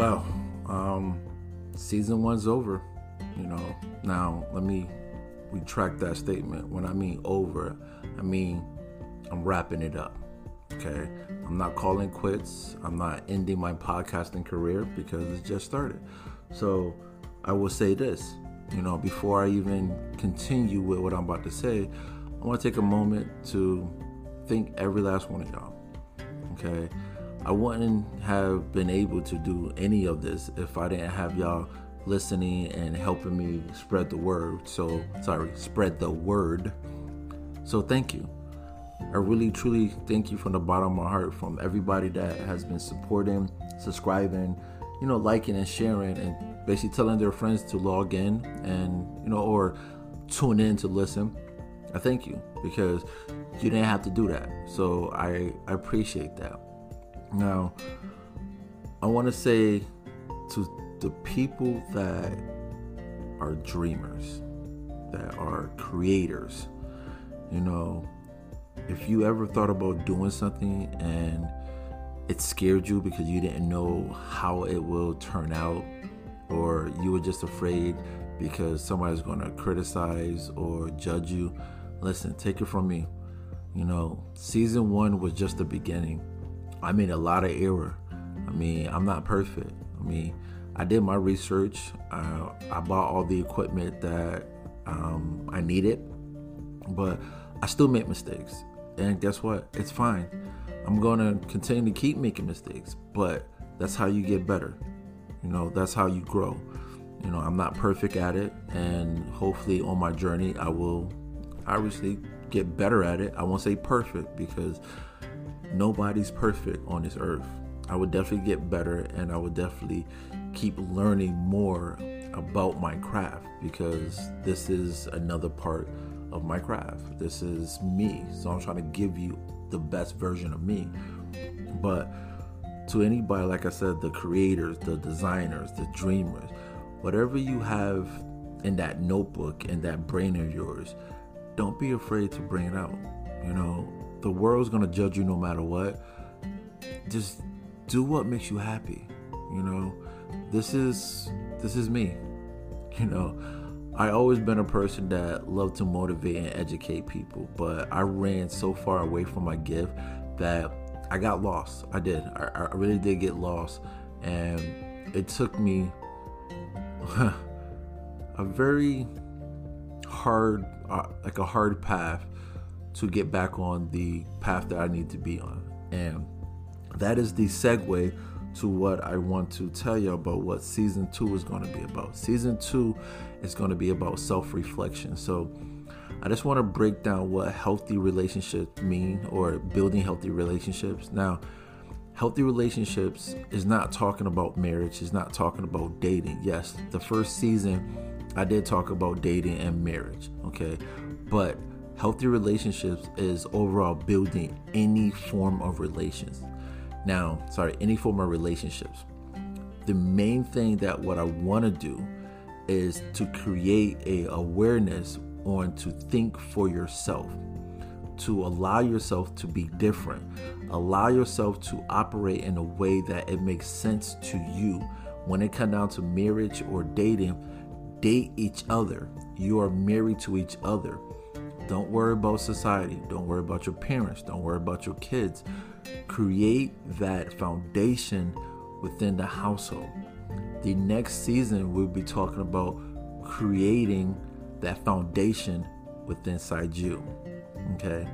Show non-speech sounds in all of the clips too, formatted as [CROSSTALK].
Well, um, season one's over. You know, now let me retract that statement. When I mean over, I mean I'm wrapping it up. Okay, I'm not calling quits. I'm not ending my podcasting career because it just started. So I will say this, you know, before I even continue with what I'm about to say, I want to take a moment to thank every last one of y'all. Okay, I wouldn't have been able to do any of this if I didn't have y'all listening and helping me spread the word. So, sorry, spread the word. So, thank you. I really, truly thank you from the bottom of my heart from everybody that has been supporting, subscribing, you know, liking and sharing, and basically telling their friends to log in and, you know, or tune in to listen. I thank you because you didn't have to do that. So, I, I appreciate that. Now, I want to say to the people that are dreamers, that are creators, you know, if you ever thought about doing something and it scared you because you didn't know how it will turn out, or you were just afraid because somebody's going to criticize or judge you, listen, take it from me. You know, season one was just the beginning I made a lot of error. I mean, I'm not perfect. I mean, I did my research. Uh, I bought all the equipment that um, I needed, but I still make mistakes. And guess what? It's fine. I'm going to continue to keep making mistakes, but that's how you get better. You know, that's how you grow. You know, I'm not perfect at it, and hopefully on my journey, I will obviously get better at it. I won't say perfect because nobody's perfect on this earth. I would definitely get better and I would definitely keep learning more about my craft because this is another part of my craft. This is me. So I'm trying to give you the best version of me. But to anybody, like I said, the creators, the designers, the dreamers, whatever you have in that notebook, in that brain of yours, don't be afraid to bring it out. You know, the world's gonna judge you no matter what. Just do what makes you happy. You know, this is this is me. [LAUGHS] You know, I always been a person that loved to motivate and educate people, but I ran so far away from my gift that I got lost. I did. I, I really did get lost, and it took me [LAUGHS] a very hard, uh, like a hard path to get back on the path that I need to be on. And that is the segue to what I want to tell you about what season two is going to be about. Season two is going to be about self reflection. So I just want to break down what healthy relationships mean or building healthy relationships. Now, healthy relationships is not talking about marriage, is not talking about dating. Yes, the first season I did talk about dating and marriage, okay? But Healthy relationships is overall building any form of relations. Now, sorry, any form of relationships. The main thing that what I want to do is to create a awareness on to think for yourself to allow yourself to be different allow yourself to operate in a way that it makes sense to you when it comes down to marriage or dating date each other you are married to each other don't worry about society. Don't worry about your parents. Don't worry about your kids. Create that foundation within the household. The next season, we'll be talking about creating that foundation within inside you. Okay.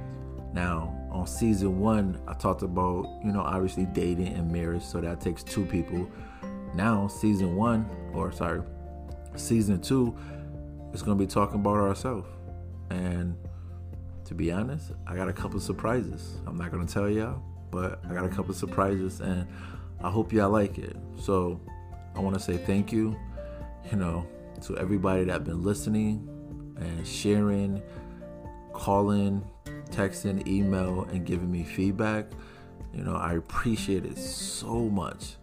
Now, on season one, I talked about, you know, obviously dating and marriage. So that takes two people. Now, season one, or sorry, season two, is going to be talking about ourselves. And to be honest, I got a couple surprises. I'm not gonna tell y'all, but I got a couple surprises, and I hope y'all like it. So I want to say thank you, you know, to everybody that been listening and sharing, calling, texting, email, and giving me feedback. You know, I appreciate it so much.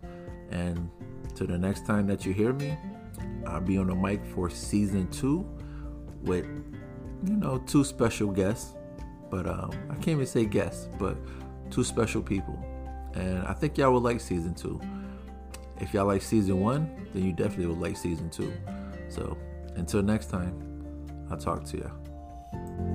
And to the next time that you hear me, I'll be on the mic for season two with you know, two special guests, but um, I can't even say guests, but two special people. And I think y'all will like season two. if y'all like season one, then you definitely will like season two. So until next time, I'll talk to you.